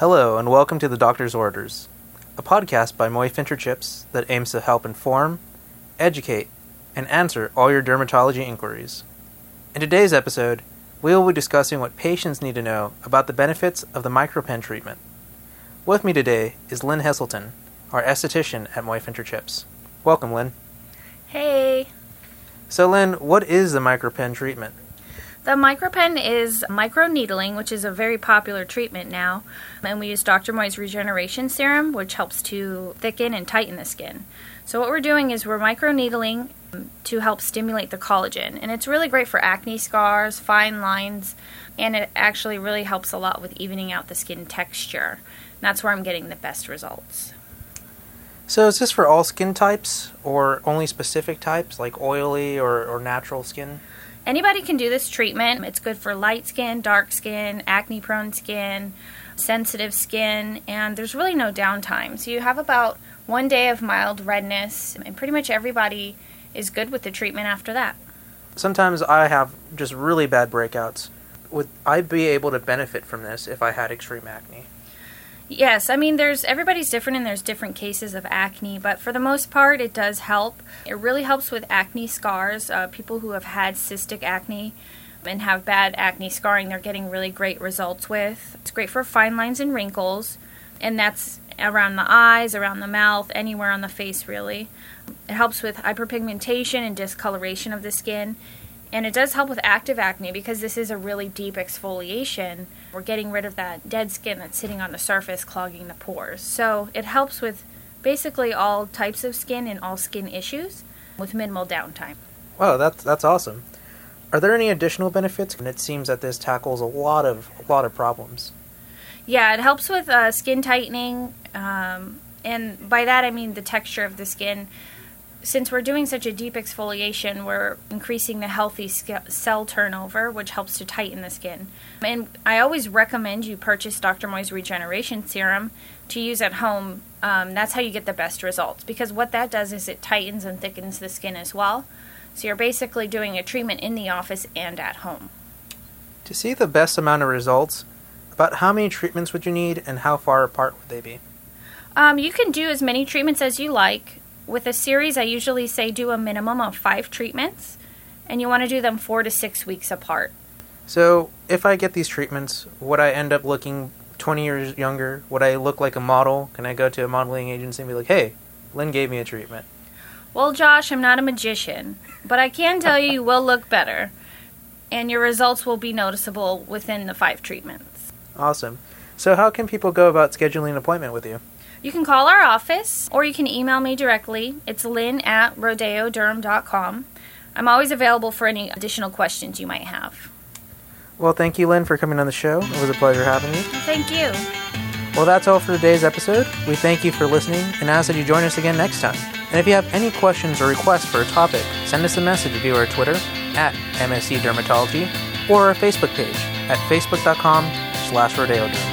Hello, and welcome to The Doctor's Orders, a podcast by Moy Fincher Chipps that aims to help inform, educate, and answer all your dermatology inquiries. In today's episode, we will be discussing what patients need to know about the benefits of the micropen treatment. With me today is Lynn Heselton, our esthetician at Moy Fincher Chipps. Welcome, Lynn. Hey. So, Lynn, what is the micropen treatment? The micropen is microneedling, which is a very popular treatment now. And we use Dr. Moy's regeneration serum, which helps to thicken and tighten the skin. So, what we're doing is we're microneedling um, to help stimulate the collagen. And it's really great for acne scars, fine lines, and it actually really helps a lot with evening out the skin texture. And that's where I'm getting the best results. So, is this for all skin types or only specific types like oily or, or natural skin? Anybody can do this treatment. It's good for light skin, dark skin, acne prone skin, sensitive skin, and there's really no downtime. So, you have about one day of mild redness, and pretty much everybody is good with the treatment after that. Sometimes I have just really bad breakouts. Would I be able to benefit from this if I had extreme acne? Yes, I mean there's everybody's different and there's different cases of acne, but for the most part it does help. It really helps with acne scars. Uh, people who have had cystic acne and have bad acne scarring, they're getting really great results with. It's great for fine lines and wrinkles, and that's around the eyes, around the mouth, anywhere on the face really. It helps with hyperpigmentation and discoloration of the skin. And it does help with active acne because this is a really deep exfoliation. We're getting rid of that dead skin that's sitting on the surface, clogging the pores. So it helps with basically all types of skin and all skin issues with minimal downtime. Wow, that's that's awesome. Are there any additional benefits? And it seems that this tackles a lot of a lot of problems. Yeah, it helps with uh, skin tightening, um, and by that I mean the texture of the skin since we're doing such a deep exfoliation, we're increasing the healthy cell turnover, which helps to tighten the skin. And I always recommend you purchase Dr. Moy's Regeneration Serum to use at home. Um, that's how you get the best results because what that does is it tightens and thickens the skin as well. So you're basically doing a treatment in the office and at home. To see the best amount of results, about how many treatments would you need and how far apart would they be? Um, you can do as many treatments as you like with a series, I usually say do a minimum of five treatments, and you want to do them four to six weeks apart. So, if I get these treatments, would I end up looking 20 years younger? Would I look like a model? Can I go to a modeling agency and be like, hey, Lynn gave me a treatment? Well, Josh, I'm not a magician, but I can tell you you will look better, and your results will be noticeable within the five treatments. Awesome. So, how can people go about scheduling an appointment with you? You can call our office or you can email me directly. It's lynn at rodeoderm.com. I'm always available for any additional questions you might have. Well, thank you, Lynn, for coming on the show. It was a pleasure having you. Thank you. Well, that's all for today's episode. We thank you for listening and ask that you join us again next time. And if you have any questions or requests for a topic, send us a message via our Twitter at MFC Dermatology or our Facebook page at facebook.com slash rodeoderm.